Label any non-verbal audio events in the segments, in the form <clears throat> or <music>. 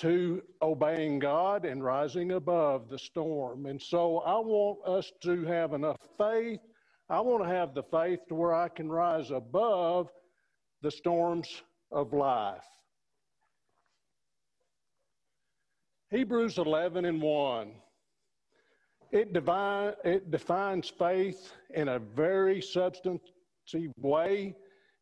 to obeying God and rising above the storm. And so I want us to have enough faith. I want to have the faith to where I can rise above the storms of life. Hebrews 11 and 1. It, divine, it defines faith in a very substantive way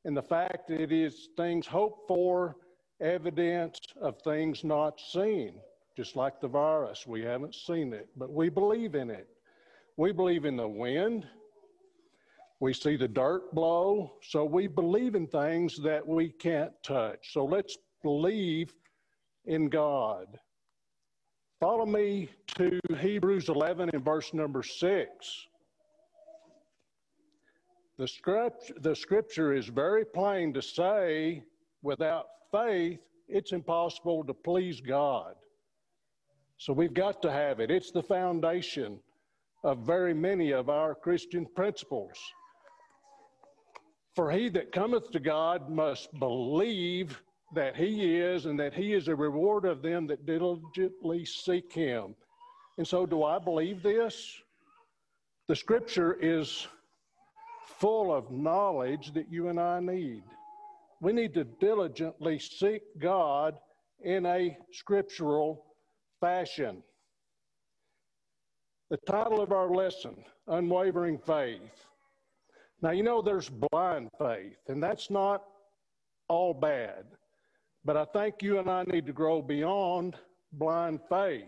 in the fact that it is things hoped for, evidence of things not seen. Just like the virus, we haven't seen it, but we believe in it. We believe in the wind. We see the dirt blow. So we believe in things that we can't touch. So let's believe in God. Follow me to Hebrews 11 and verse number 6. The, script, the scripture is very plain to say without faith, it's impossible to please God. So we've got to have it. It's the foundation of very many of our Christian principles. For he that cometh to God must believe that he is and that he is a reward of them that diligently seek him. And so, do I believe this? The scripture is full of knowledge that you and I need. We need to diligently seek God in a scriptural fashion. The title of our lesson, Unwavering Faith. Now, you know, there's blind faith, and that's not all bad. But I think you and I need to grow beyond blind faith.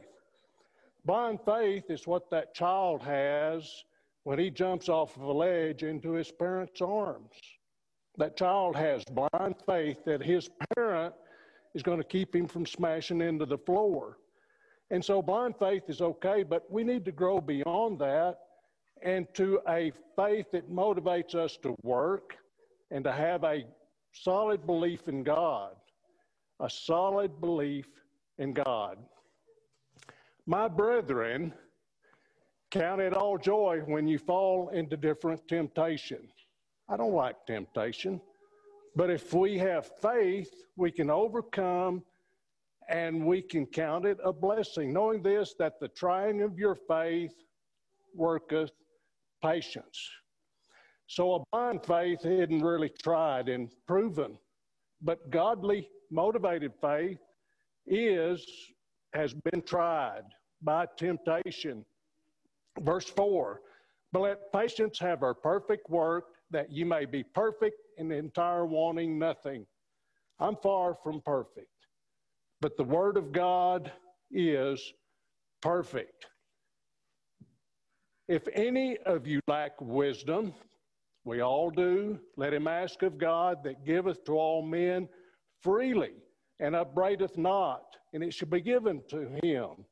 Blind faith is what that child has when he jumps off of a ledge into his parents' arms. That child has blind faith that his parent is going to keep him from smashing into the floor. And so blind faith is okay, but we need to grow beyond that and to a faith that motivates us to work and to have a solid belief in God a solid belief in God. My brethren, count it all joy when you fall into different temptation. I don't like temptation, but if we have faith, we can overcome and we can count it a blessing, knowing this that the trying of your faith worketh patience. So a blind faith isn't really tried and proven, but godly motivated faith is has been tried by temptation. Verse 4 But let patience have her perfect work, that you may be perfect and entire, wanting nothing. I'm far from perfect, but the Word of God is perfect. If any of you lack wisdom, we all do, let him ask of God that giveth to all men freely and upbraideth not, and it shall be given to him.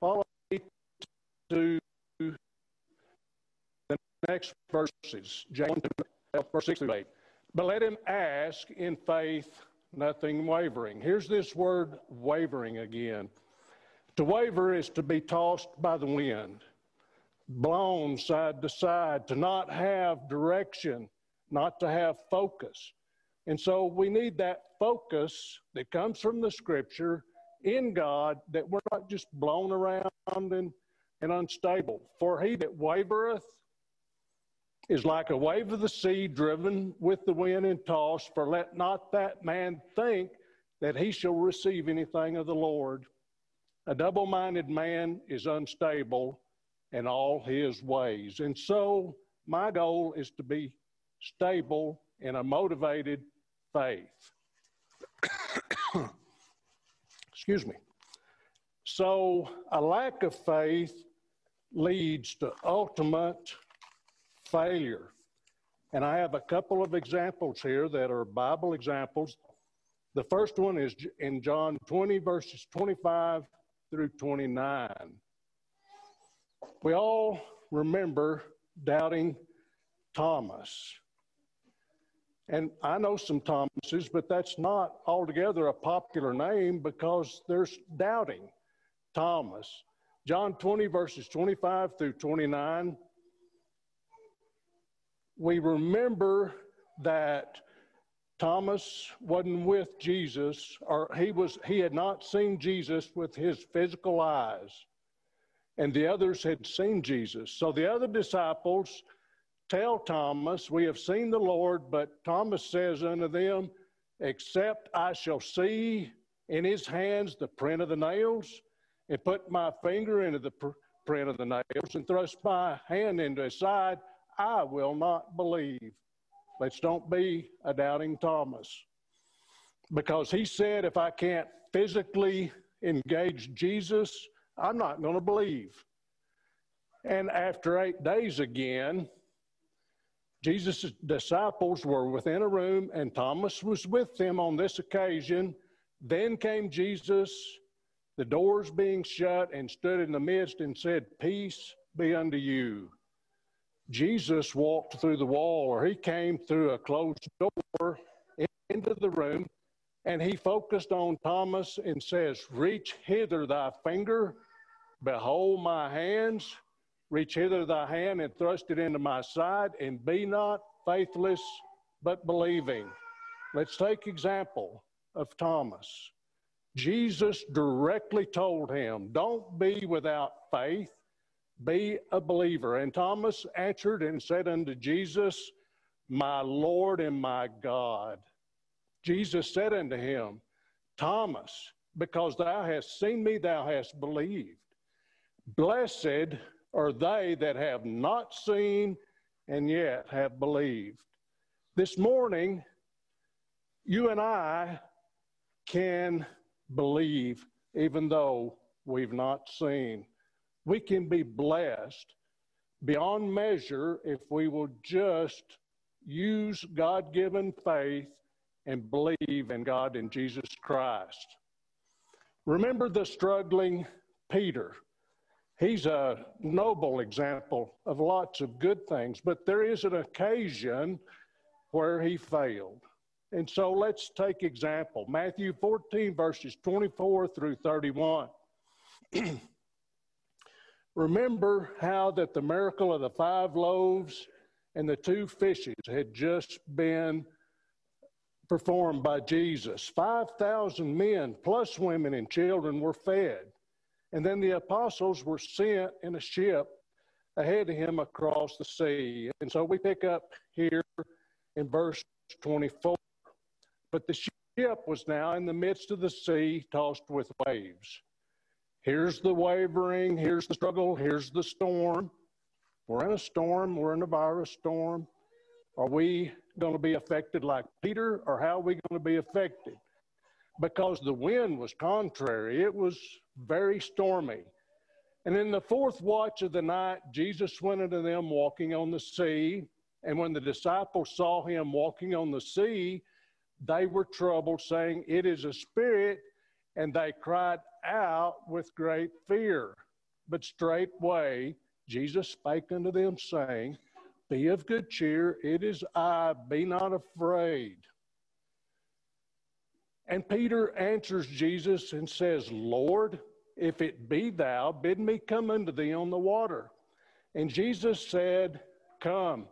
Follow me to next verses, James verse 6 through 8. But let him ask in faith, nothing wavering. Here's this word wavering again. To waver is to be tossed by the wind, blown side to side, to not have direction not to have focus. And so we need that focus that comes from the scripture in God that we're not just blown around and, and unstable. For he that wavereth is like a wave of the sea driven with the wind and tossed. For let not that man think that he shall receive anything of the Lord. A double minded man is unstable in all his ways. And so my goal is to be stable, in a motivated faith. <coughs> Excuse me. So, a lack of faith leads to ultimate failure. And I have a couple of examples here that are Bible examples. The first one is in John 20, verses 25 through 29. We all remember doubting Thomas. And I know some Thomases, but that's not altogether a popular name because there's doubting Thomas. John 20, verses 25 through 29. We remember that Thomas wasn't with Jesus, or he was he had not seen Jesus with his physical eyes, and the others had seen Jesus. So the other disciples tell Thomas, We have seen the Lord, but Thomas says unto them, Except I shall see in his hands the print of the nails, and put my finger into the pr- print of the nails, and thrust my hand into his side, I will not believe. Let's don't be a doubting Thomas. Because he said, if I can't physically engage Jesus, I'm not going to believe. And after eight days again, Jesus' disciples were within a room, and Thomas was with them on this occasion. Then came Jesus, the doors being shut, and stood in the midst and said, Peace be unto you. Jesus walked through the wall, or he came through a closed door into the room, and he focused on Thomas and says, Reach hither thy finger, behold my hands Reach hither thy hand and thrust it into my side, and be not faithless, but believing. Let's take example of Thomas. Jesus directly told him, Don't be without faith, be a believer. And Thomas answered and said unto Jesus, My Lord and my God. Jesus said unto him, Thomas, because thou hast seen me, thou hast believed. Blessed are they that have not seen and yet have believed. This morning, you and I can believe even though we've not seen. We can be blessed beyond measure if we will just use God given faith and believe in God and Jesus Christ. Remember the struggling Peter. He's a noble example of lots of good things, but there is an occasion where he failed. And so let's take example. Matthew 14 verses 24 through 31. <clears throat> Remember how that the miracle of the five loaves and the two fishes had just been performed by Jesus. 5,000 men plus women and children were fed. And then the apostles were sent in a ship ahead of him across the sea. And so we pick up here in verse 24. But the ship was now in the midst of the sea, tossed with waves. Here's the wavering, here's the struggle, here's the storm. We're in a storm, we're in a virus storm. Are we going to be affected like Peter, or how are we going to be affected? Because the wind was contrary, it was very stormy. And in the fourth watch of the night, Jesus went unto them walking on the sea. And when the disciples saw him walking on the sea, they were troubled, saying, It is a spirit. And they cried out with great fear. But straightway Jesus spake unto them, saying, Be of good cheer, it is I, be not afraid. And Peter answers Jesus and says, Lord, if it be thou, bid me come unto thee on the water. And Jesus said, Come.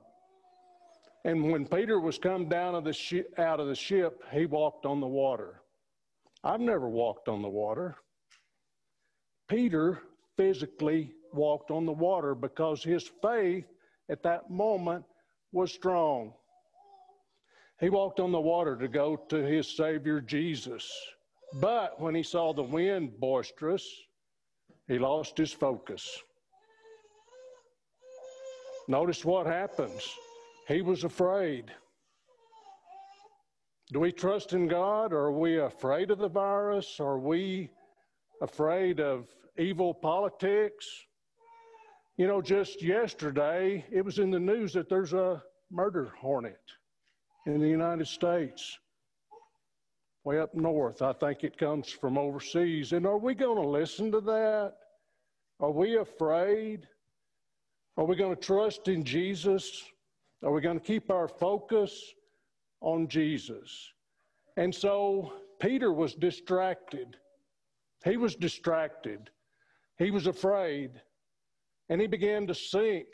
And when Peter was come down of the out of the ship, he walked on the water. I've never walked on the water. Peter physically walked on the water because his faith at that moment was strong. He walked on the water to go to his Savior Jesus. But when he saw the wind boisterous, he lost his focus. Notice what happens. He was afraid. Do we trust in God or are we afraid of the virus? Are we afraid of evil politics? You know, just yesterday, it was in the news that there's a murder hornet in the United States, way up north. I think it comes from overseas. And are we going to listen to that? Are we afraid? Are we going to trust in Jesus? Are we going to keep our focus on Jesus? And so Peter was distracted. He was distracted. He was afraid. And he began to sink.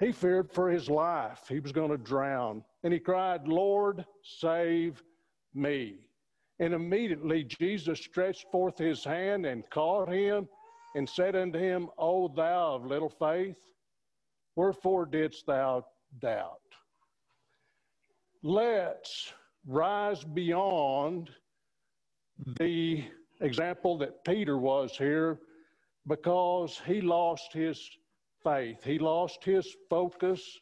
he feared for his life. He was going to drown. And he cried, Lord, save me. And immediately Jesus stretched forth his hand and caught him and said unto him, O thou of little faith, wherefore didst thou doubt? Let's rise beyond the example that Peter was here because he lost his faith. He lost his focus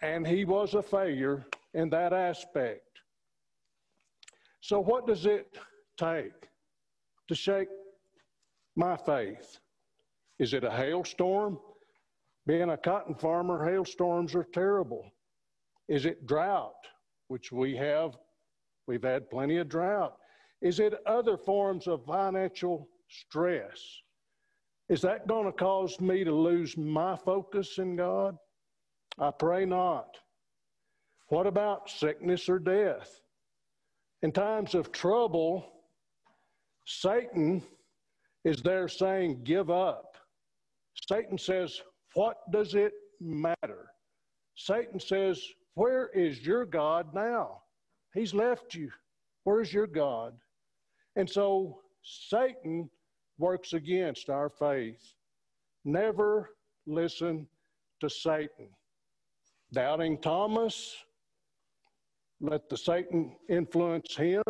and he was a failure in that aspect. So, what does it take to shake my faith? Is it a hailstorm? Being a cotton farmer, hailstorms are terrible. Is it drought, which we have? We've had plenty of drought. Is it other forms of financial stress? Is that going to cause me to lose my focus in God? I pray not. What about sickness or death? In times of trouble, Satan is there saying, Give up. Satan says, What does it matter? Satan says, Where is your God now? He's left you. Where's your God? And so Satan works against our faith. Never listen to Satan. Doubting Thomas, let the Satan influence him.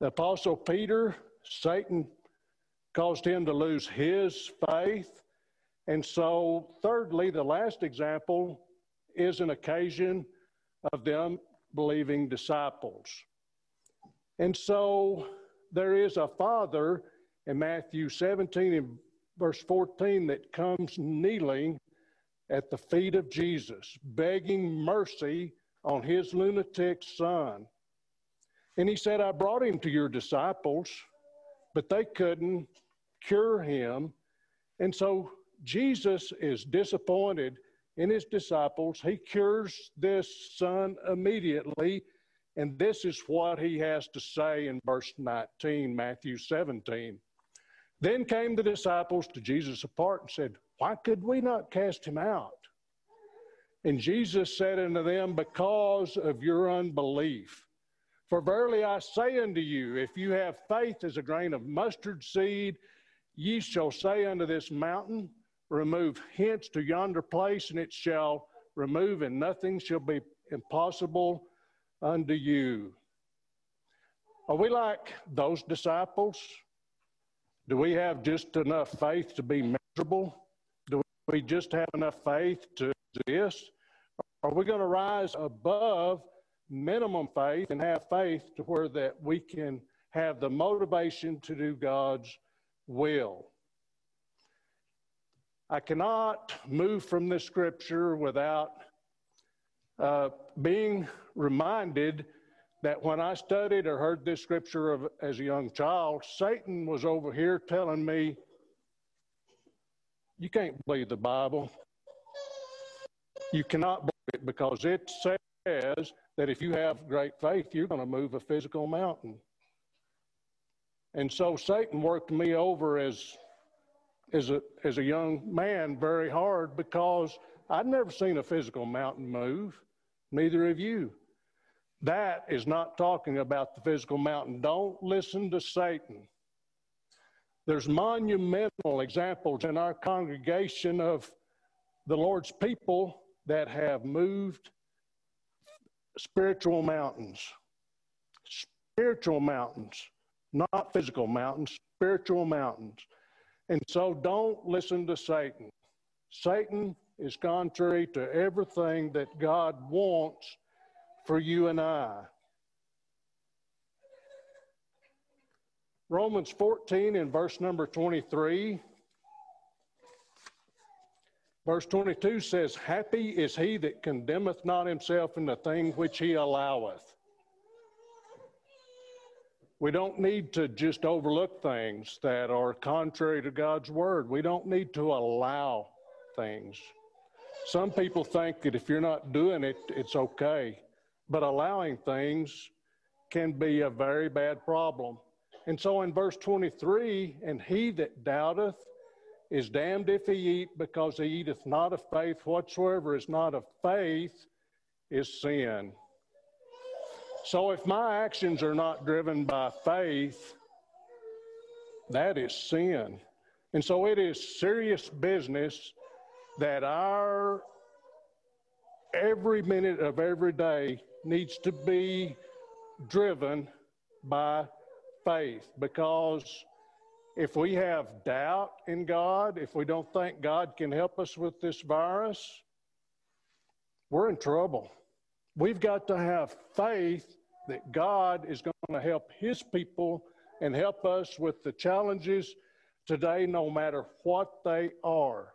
The Apostle Peter, Satan caused him to lose his faith. And so, thirdly, the last example is an occasion of them believing disciples. And so, there is a father in Matthew 17 and verse 14 that comes kneeling at the feet of Jesus, begging mercy on his lunatic son. And he said, I brought him to your disciples, but they couldn't cure him. And so Jesus is disappointed in his disciples. He cures this son immediately. And this is what he has to say in verse 19, Matthew 17. Then came the disciples to Jesus apart and said, Why could we not cast him out? And Jesus said unto them, Because of your unbelief. For verily I say unto you, if you have faith as a grain of mustard seed, ye shall say unto this mountain, Remove hence to yonder place, and it shall remove, and nothing shall be impossible unto you. Are we like those disciples? Do we have just enough faith to be miserable? Do we just have enough faith to exist? Are we going to rise above minimum faith and have faith to where that we can have the motivation to do God's will? I cannot move from this scripture without uh, being reminded that when I studied or heard this scripture of, as a young child, Satan was over here telling me, You can't believe the Bible. You cannot believe it because it says that if you have great faith, you're going to move a physical mountain. And so Satan worked me over as, as, a, as a young man very hard because I'd never seen a physical mountain move, neither of you. That is not talking about the physical mountain. Don't listen to Satan. There's monumental examples in our congregation of the Lord's people that have moved spiritual mountains. Spiritual mountains, not physical mountains, spiritual mountains. And so don't listen to Satan. Satan is contrary to everything that God wants for you and I. Romans 14 in verse number 23. Verse 22 says, Happy is he that condemneth not himself in the thing which he alloweth. We don't need to just overlook things that are contrary to God's word. We don't need to allow things. Some people think that if you're not doing it, it's okay but allowing things can be a very bad problem. And so in verse 23, and he that doubteth is damned if he eat, because he eateth not of faith. Whatsoever is not of faith is sin. So if my actions are not driven by faith, that is sin. And so it is serious business that our every minute of every day needs to be driven by faith because if we have doubt in God, if we don't think God can help us with this virus, we're in trouble. We've got to have faith that God is going to help His people and help us with the challenges today, no matter what they are.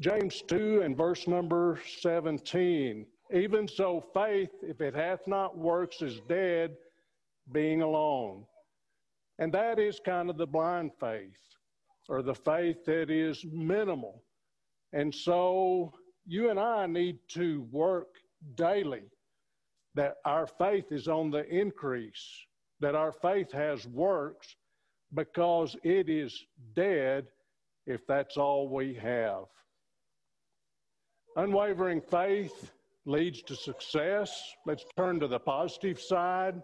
James 2 and verse number 17. Even so, faith, if it hath not works, is dead, being alone. And that is kind of the blind faith or the faith that is minimal. And so you and I need to work daily that our faith is on the increase, that our faith has works because it is dead if that's all we have. Unwavering faith leads to success. Let's turn to the positive side.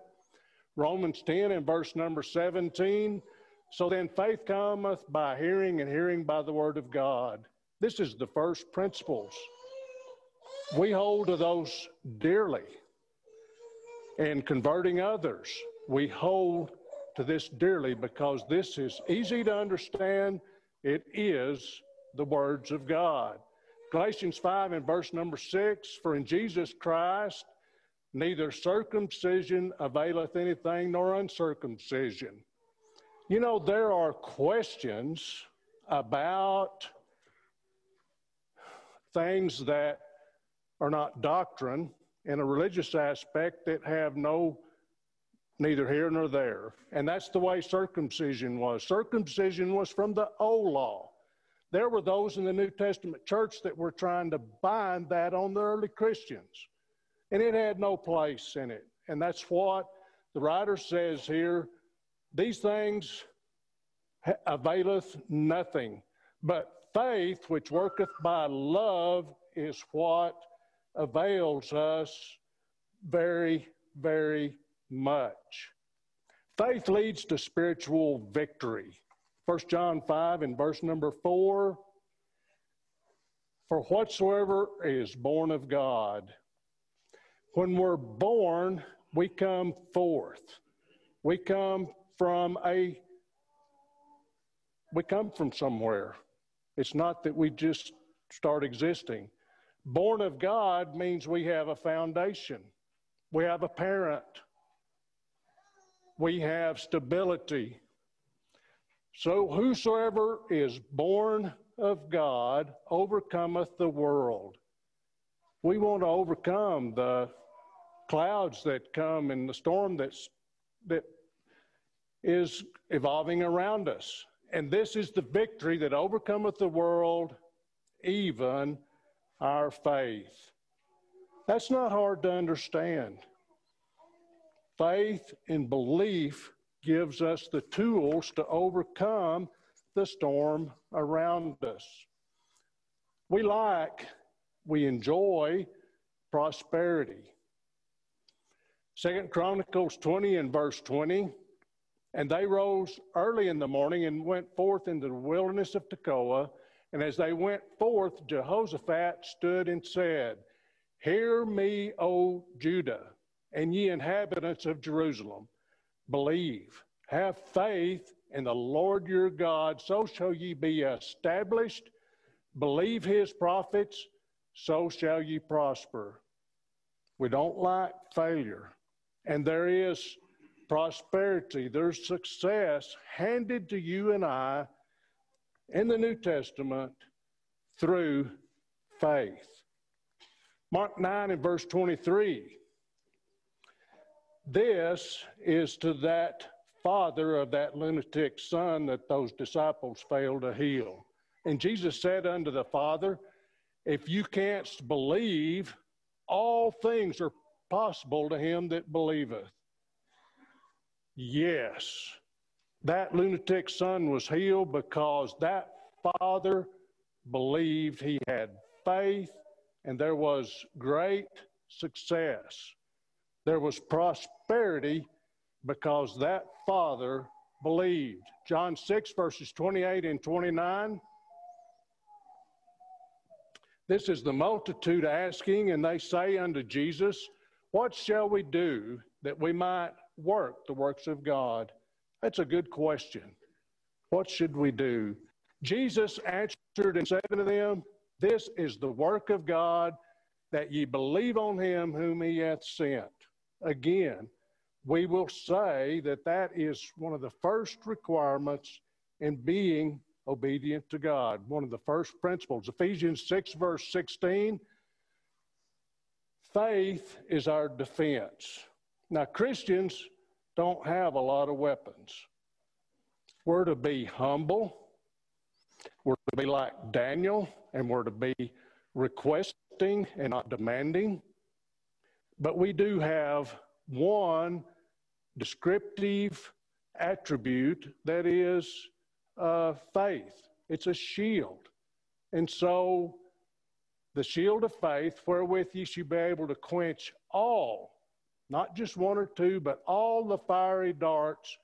Romans 10 and verse number 17. So then faith cometh by hearing, and hearing by the word of God. This is the first principles. We hold to those dearly. And converting others, we hold to this dearly because this is easy to understand. It is the words of God. Galatians 5 and verse number 6 For in Jesus Christ Neither circumcision availeth anything nor uncircumcision. You know, there are questions about things that are not doctrine in a religious aspect that have no neither here nor there. And that's the way circumcision was. Circumcision was from the old law. There were those in the New Testament church that were trying to bind that on the early Christians and it had no place in it. And that's what the writer says here these things availeth nothing, but faith which worketh by love is what avails us very, very much. Faith leads to spiritual victory. 1 John 5 and verse number 4 For whatsoever is born of God when we're born, we come forth. We come from a we come from somewhere. It's not that we just start existing. Born of God means we have a foundation. We have a parent. We have stability. So whosoever is born of God overcometh the world. We want to overcome the clouds that come and the storm that's that is evolving around us. And this is the victory that overcometh the world, even our faith. That's not hard to understand. Faith and belief gives us the tools to overcome the storm around us. We like, we enjoy prosperity. Second Chronicles 20 and verse 20. And they rose early in the morning and went forth into the wilderness of Tekoa. And as they went forth, Jehoshaphat stood and said, Hear me, O Judah, and ye inhabitants of Jerusalem. Believe, have faith in the Lord your God, so shall ye be established. Believe his prophets, so shall ye prosper. We don't like failure. And there is prosperity, there's success handed to you and I in the New Testament through faith. Mark 9 and verse 23. This is to that father of that lunatic son that those disciples failed to heal. And Jesus said unto the father, If you can't believe, all things are possible to him that believeth. Yes, that lunatic son was healed because that father believed, he had faith, and there was great success. There was prosperity because that father believed. John 6, verses 28 and 29. This is the multitude asking, and they say unto Jesus, What shall we do that we might work the works of God? That's a good question. What should we do? Jesus answered and said unto them, This is the work of God, that ye believe on him whom he hath sent. Again, we will say that that is one of the first requirements in being obedient to God. One of the first principles. Ephesians 6, verse 16 faith is our defense. Now, Christians don't have a lot of weapons. We're to be humble, we're to be like Daniel, and we're to be requesting and not demanding. But we do have one descriptive attribute that is uh, faith. It's a shield. And so the shield of faith, wherewith ye shall be able to quench all, not just one or two, but all the fiery darts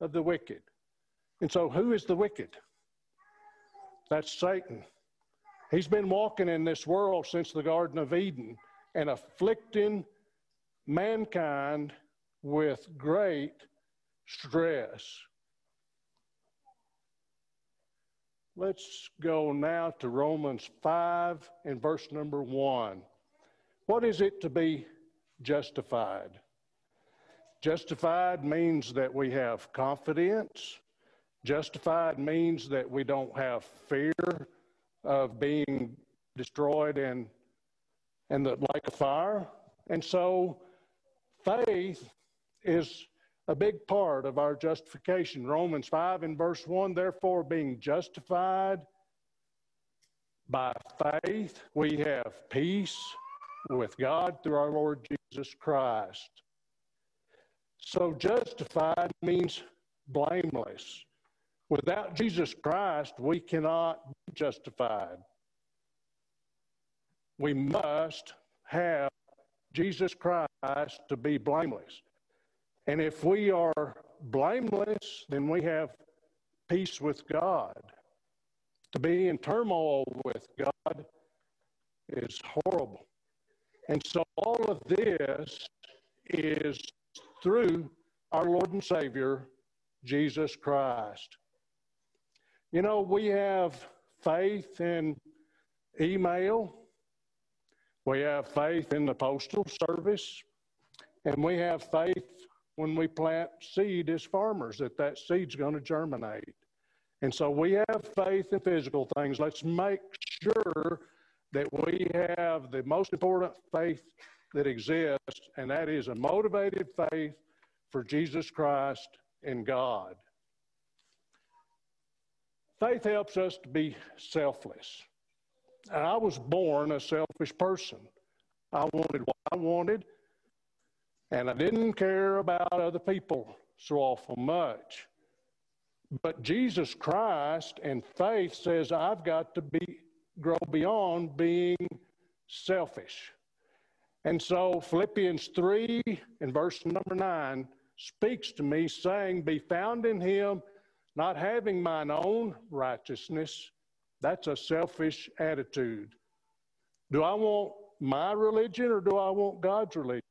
of the wicked. And so, who is the wicked? That's Satan. He's been walking in this world since the Garden of Eden and afflicting mankind with great stress. Let's go now to Romans 5 and verse number 1. What is it to be justified? Justified means that we have confidence. Justified means that we don't have fear of being destroyed and and the like a fire. And so faith is a big part of our justification. Romans 5 and verse 1 therefore, being justified by faith, we have peace with God through our Lord Jesus Christ. So, justified means blameless. Without Jesus Christ, we cannot be justified. We must have Jesus Christ to be blameless. And if we are blameless, then we have peace with God. To be in turmoil with God is horrible. And so all of this is through our Lord and Savior, Jesus Christ. You know, we have faith in email, we have faith in the postal service, and we have faith when we plant seed as farmers that that seed's going to germinate. And so we have faith in physical things. Let's make sure that we have the most important faith that exists, and that is a motivated faith for Jesus Christ and God. Faith helps us to be selfless. I was born a selfish person. I wanted what I wanted, and I didn't care about other people so awful much. But Jesus Christ and faith says I've got to be grow beyond being selfish. And so Philippians 3 and verse number 9 speaks to me saying, Be found in him, not having mine own righteousness. That's a selfish attitude. Do I want my religion or do I want God's religion?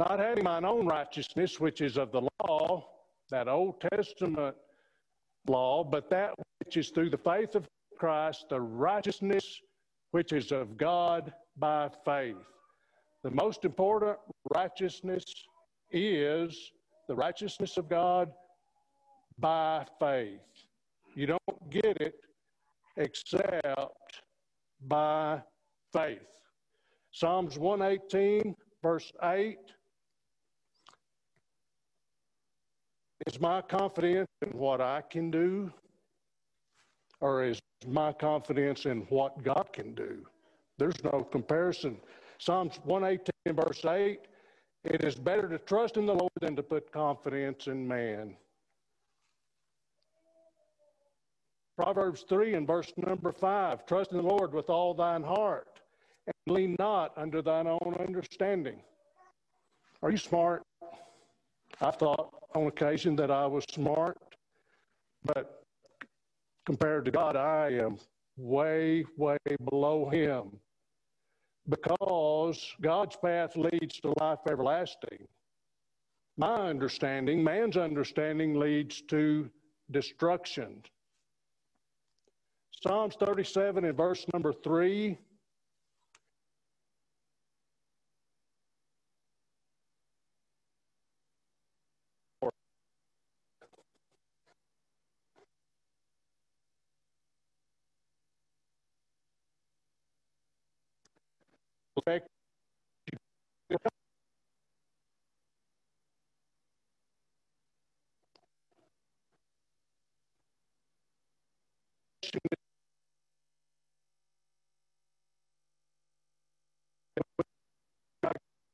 not having mine own righteousness, which is of the law, that Old Testament law, but that which is through the faith of Christ, the righteousness which is of God by faith. The most important righteousness is the righteousness of God by faith. You don't get it except by faith. Psalms 118, verse 8 Is my confidence in what I can do, or is my confidence in what God can do? There's no comparison. Psalms 118, verse 8 it is better to trust in the Lord than to put confidence in man. Proverbs 3 and verse number 5 Trust in the Lord with all thine heart, and lean not unto thine own understanding. Are you smart? I thought on occasion that I was smart, but compared to God, I am way, way below Him because God's path leads to life everlasting. My understanding, man's understanding, leads to destruction. Psalms 37 and verse number 3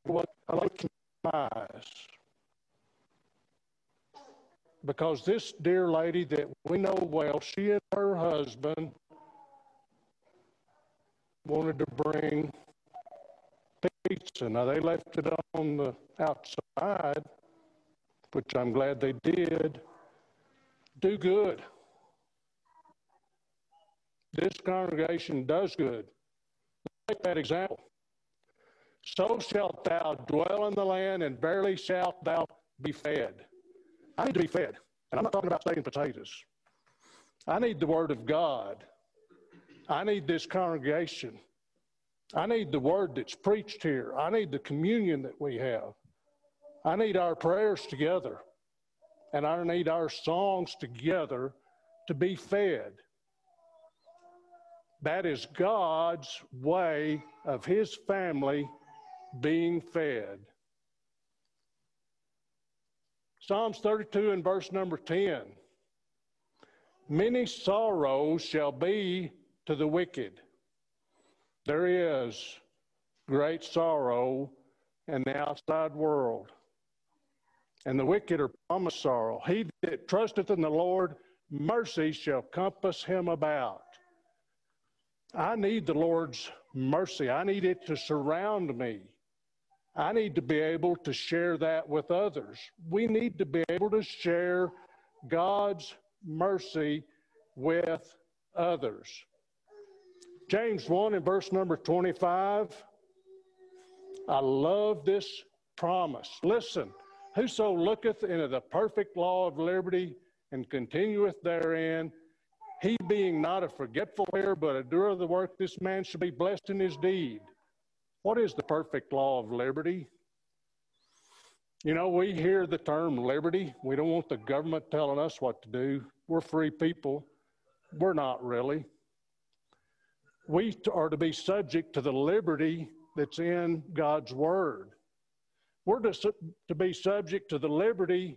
what I like Because this dear lady that we know well, she and her husband wanted to bring pizza. Now they left it on the outside, which I'm glad they did. Do good. This congregation does good. Take that example. So shalt thou dwell in the land, and barely shalt thou be fed. I need to be fed. And I'm not talking about steak and potatoes. I need the Word of God. I need this congregation. I need the Word that's preached here. I need the communion that we have. I need our prayers together. And I need our songs together to be fed. That is God's way of His family being fed. Psalms 32 and verse number 10 Many sorrows shall be to the wicked. There is great sorrow in the outside world. And the wicked are promised sorrow. He that trusteth in the Lord, mercy shall compass him about. I need the Lord's mercy. I need it to surround me. I need to be able to share that with others. We need to be able to share God's mercy with others. James 1 and verse number 25. I love this promise. Listen, whoso looketh into the perfect law of liberty and continueth therein, he being not a forgetful hearer, but a doer of the work, this man shall be blessed in his deed. What is the perfect law of liberty? You know, we hear the term liberty. We don't want the government telling us what to do. We're free people. We're not really. We are to be subject to the liberty that's in God's Word. We're to, to be subject to the liberty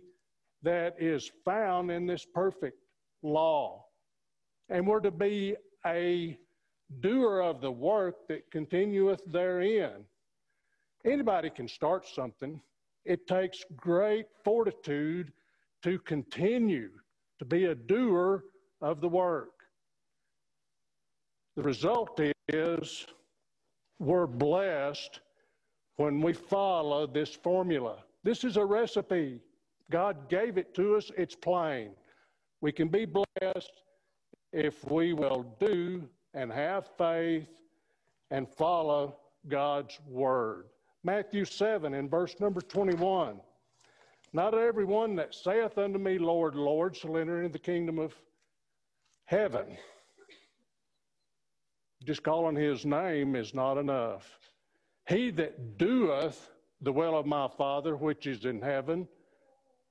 that is found in this perfect law. And we're to be a doer of the work that continueth therein. Anybody can start something. It takes great fortitude to continue to be a doer of the work. The result is we're blessed when we follow this formula. This is a recipe. God gave it to us, it's plain. We can be blessed if we will do and have faith and follow God's word. Matthew 7 in verse number 21. Not everyone that saith unto me, Lord, Lord, shall enter into the kingdom of heaven. Just calling his name is not enough. He that doeth the will of my Father which is in heaven.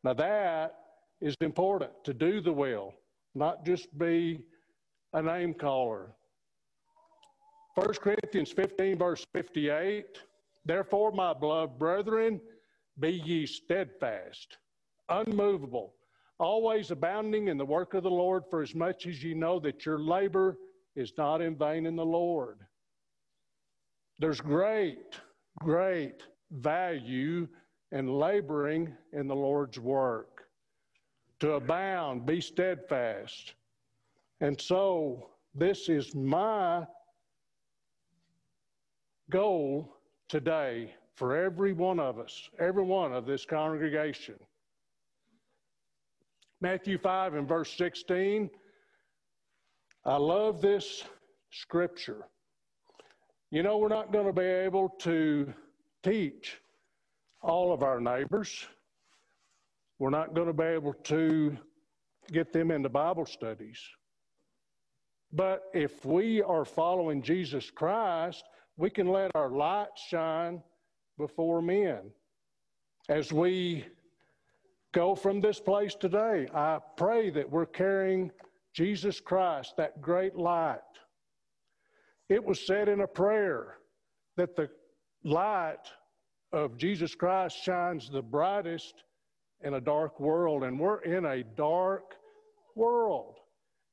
Now that is important to do the will, not just be a name caller. 1 Corinthians 15, verse 58 Therefore, my beloved brethren, be ye steadfast, unmovable, always abounding in the work of the Lord, for as much as ye know that your labor is not in vain in the Lord. There's great, great value in laboring in the Lord's work. To abound, be steadfast. And so, this is my goal today for every one of us, every one of this congregation. Matthew 5 and verse 16. I love this scripture. You know, we're not going to be able to teach all of our neighbors. We're not going to be able to get them into Bible studies. But if we are following Jesus Christ, we can let our light shine before men. As we go from this place today, I pray that we're carrying Jesus Christ, that great light. It was said in a prayer that the light of Jesus Christ shines the brightest in a dark world, and we're in a dark world.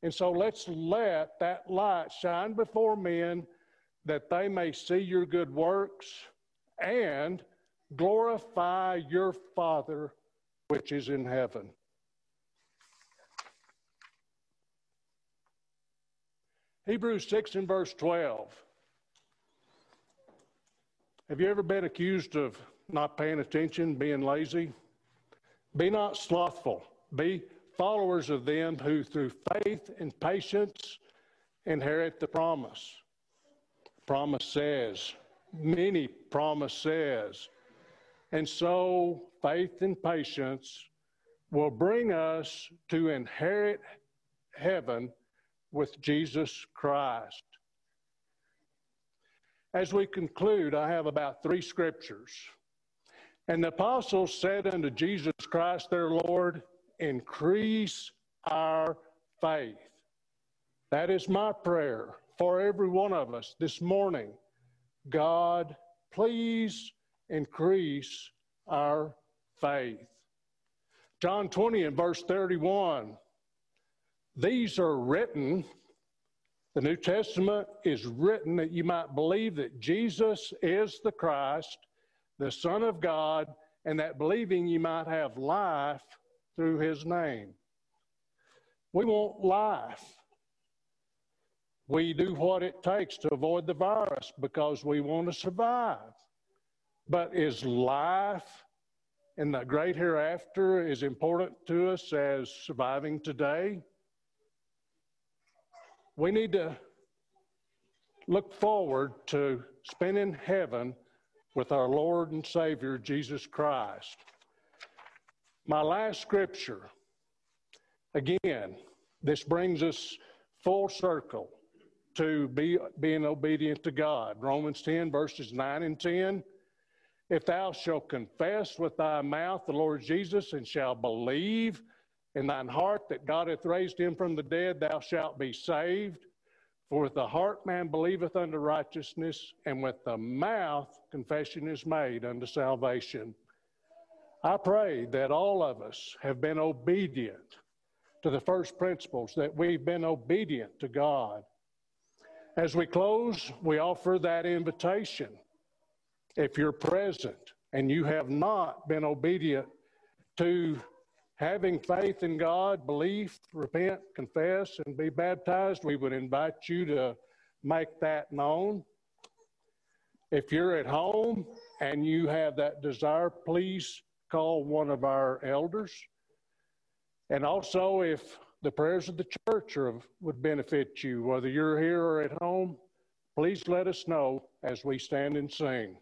And so let's let that light shine before men that they may see your good works and glorify your Father which is in heaven. Hebrews 6 and verse 12. Have you ever been accused of not paying attention, being lazy? Be not slothful. Be followers of them who, through faith and patience, inherit the promise. Promise says, many promises. And so faith and patience will bring us to inherit heaven with Jesus Christ. As we conclude, I have about three scriptures. And the apostles said unto Jesus Christ their Lord, Increase our faith. That is my prayer for every one of us this morning. God, please increase our faith. John 20 and verse 31 these are written, the New Testament is written that you might believe that Jesus is the Christ, the Son of God, and that believing you might have life through his name. We want life. We do what it takes to avoid the virus because we want to survive. But is life in the great hereafter as important to us as surviving today? we need to look forward to spending heaven with our Lord and Savior Jesus Christ. My last scripture, again, this brings us full circle to be being obedient to God. Romans 10, verses 9 and 10. If thou shalt confess with thy mouth the Lord Jesus and shalt believe in thine heart that God hath raised him from the dead, thou shalt be saved. For with the heart man believeth unto righteousness, and with the mouth confession is made unto salvation. I pray that all of us have been obedient to the first principles, that we've been obedient to God. As we close, we offer that invitation. If you're present and you have not been obedient to having faith in God, belief, repent, confess, and be baptized, we would invite you to make that known. If you're at home and you have that desire, please call one of our elders. And also, if the prayers of the church are, would benefit you, whether you're here or at home, please let us know as we stand and sing.